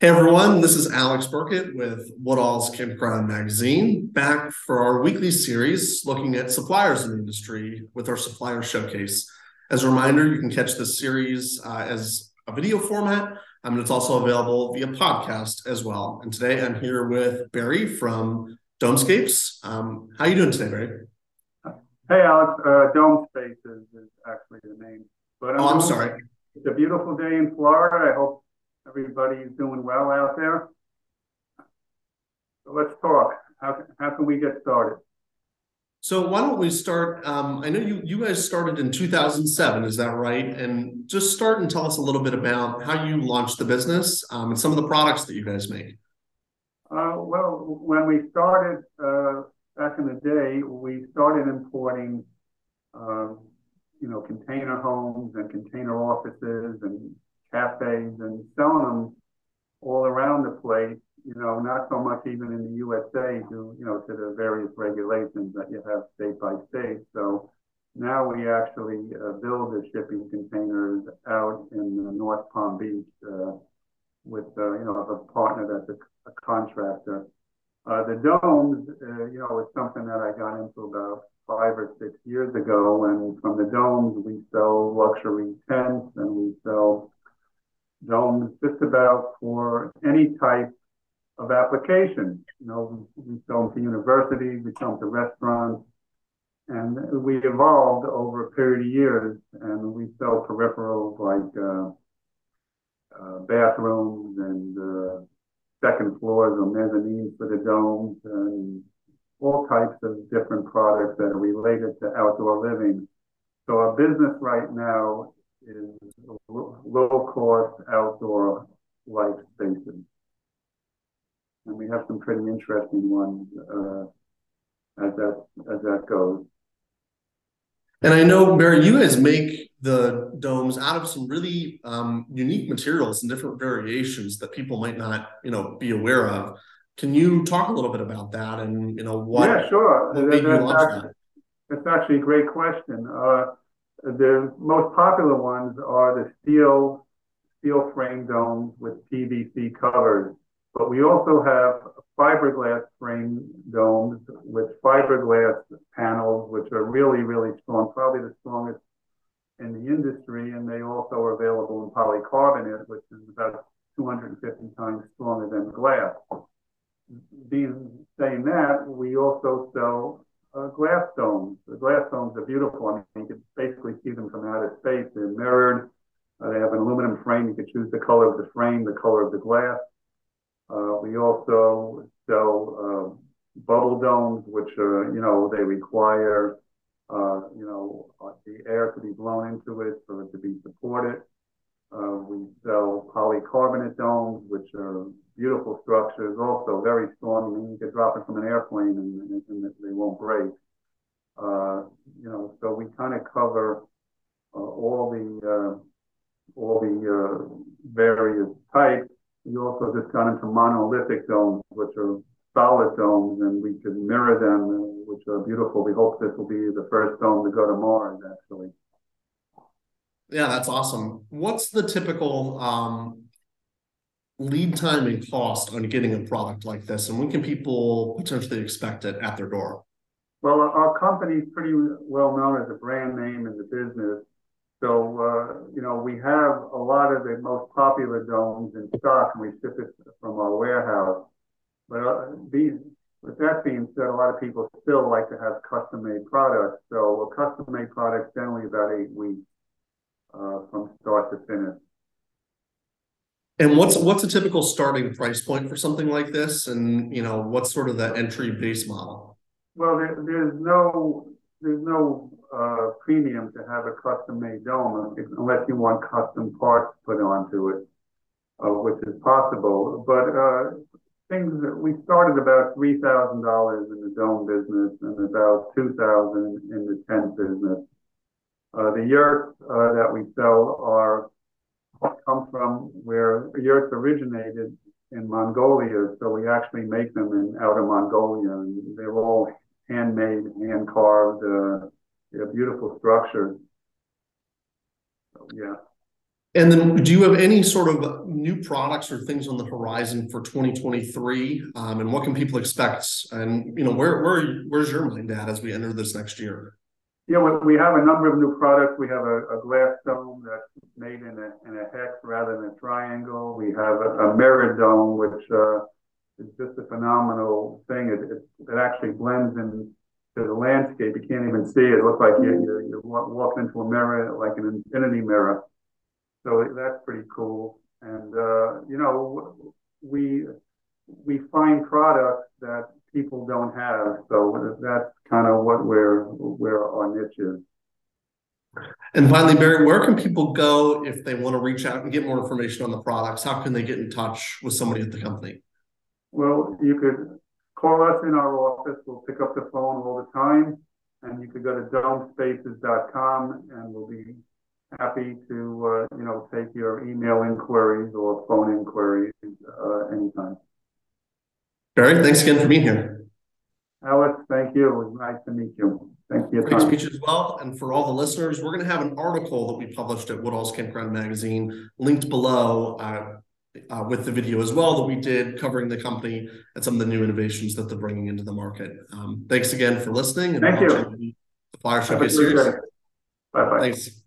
Hey everyone, this is Alex Burkett with What Woodall's Campground Magazine, back for our weekly series looking at suppliers in the industry with our supplier showcase. As a reminder, you can catch this series uh, as a video format, um, and it's also available via podcast as well. And today I'm here with Barry from Domescapes. Um, how are you doing today, Barry? Hey Alex, uh, Domespaces is, is actually the name. But I'm, oh, I'm sorry. It's a beautiful day in Florida. I hope Everybody's doing well out there. So let's talk. How, how can we get started? So why don't we start? Um, I know you you guys started in 2007, is that right? And just start and tell us a little bit about how you launched the business um, and some of the products that you guys make. Uh, well, when we started uh, back in the day, we started importing, uh, you know, container homes and container offices and cafes and selling them all around the place, you know, not so much even in the USA to, you know, to the various regulations that you have state by state. So now we actually uh, build the shipping containers out in North Palm Beach uh, with, uh, you know, a partner that's a, a contractor. Uh, the domes, uh, you know, is something that I got into about five or six years ago. And from the domes, we sell luxury tents and we sell domes just about for any type of application. You know, we sell them to universities, we sell them to restaurants, and we evolved over a period of years, and we sell peripherals like uh, uh, bathrooms and uh, second floors or mezzanines for the domes, and all types of different products that are related to outdoor living. So our business right now is low cost outdoor life spaces. And we have some pretty interesting ones uh, as that as that goes. And I know, Barry, you guys make the domes out of some really um, unique materials and different variations that people might not, you know, be aware of. Can you talk a little bit about that and you know what? Yeah, sure. What that's, launch actually, that? That's actually a great question. Uh, the most popular ones are the steel steel frame domes with PVC covers, but we also have fiberglass frame domes with fiberglass panels, which are really, really strong, probably the strongest in the industry, and they also are available in polycarbonate, which is about 250 times stronger than glass. Being saying that, we also sell uh, glass domes. The glass domes are beautiful. I mean, you can basically see them from outer space. They're mirrored. Uh, they have an aluminum frame. You can choose the color of the frame, the color of the glass. Uh, we also sell uh, bubble domes, which are, you know, they require, uh, you know, uh, the air to be blown into it for it to be supported. We sell polycarbonate domes, which are beautiful structures, also very strong. I mean, you could drop it from an airplane and, and, and they won't break. Uh, you know, so we kind of cover uh, all the uh, all the uh, various types. We also just got into monolithic domes, which are solid domes, and we can mirror them, uh, which are beautiful. We hope this will be the first dome to go to Mars, actually. Yeah, that's awesome. What's the typical um, lead time and cost on getting a product like this, and when can people potentially expect it at their door? Well, our company is pretty well known as a brand name in the business. So, uh, you know, we have a lot of the most popular domes in stock, and we ship it from our warehouse. But uh, these, with that being said, a lot of people still like to have custom-made products. So, a custom-made product generally about eight weeks uh, from start to finish. And what's what's a typical starting price point for something like this? And you know, what's sort of the entry base model? Well, there, there's no there's no uh, premium to have a custom made dome unless you want custom parts put onto it, uh, which is possible. But uh, things that we started about three thousand dollars in the dome business and about two thousand in the tent business. Uh, the yurts uh, that we sell are come from where yurts originated in Mongolia. So we actually make them in outer Mongolia, and they're all handmade, hand carved. Uh, they're beautiful structures. So, yeah. And then do you have any sort of new products or things on the horizon for twenty twenty-three? Um, and what can people expect? And, you know, where, where, where's your mind at as we enter this next year? Yeah, we, we have a number of new products. We have a, a glass dome that's made in a, in a hex rather than a triangle. We have a, a mirror dome, which, uh, is just a phenomenal thing. It, it, it actually blends into the landscape. You can't even see it. It looks like you're, you're, you're walking into a mirror, like an infinity mirror. So that's pretty cool. And, uh, you know, we, we find products that people don't have. So that's kind of what we're, where is. And finally, Barry, where can people go if they want to reach out and get more information on the products? How can they get in touch with somebody at the company? Well, you could call us in our office. We'll pick up the phone all the time. And you could go to domespaces.com and we'll be happy to, uh, you know, take your email inquiries or phone inquiries uh, anytime. Barry, thanks again for being here. Alex, thank you. It was nice to meet you. Thank you. Great speech as well. And for all the listeners, we're going to have an article that we published at Woodall's Campground Magazine linked below uh, uh, with the video as well that we did covering the company and some of the new innovations that they're bringing into the market. Um, thanks again for listening. And Thank you. The Flyer Showcase series. Bye bye. Thanks.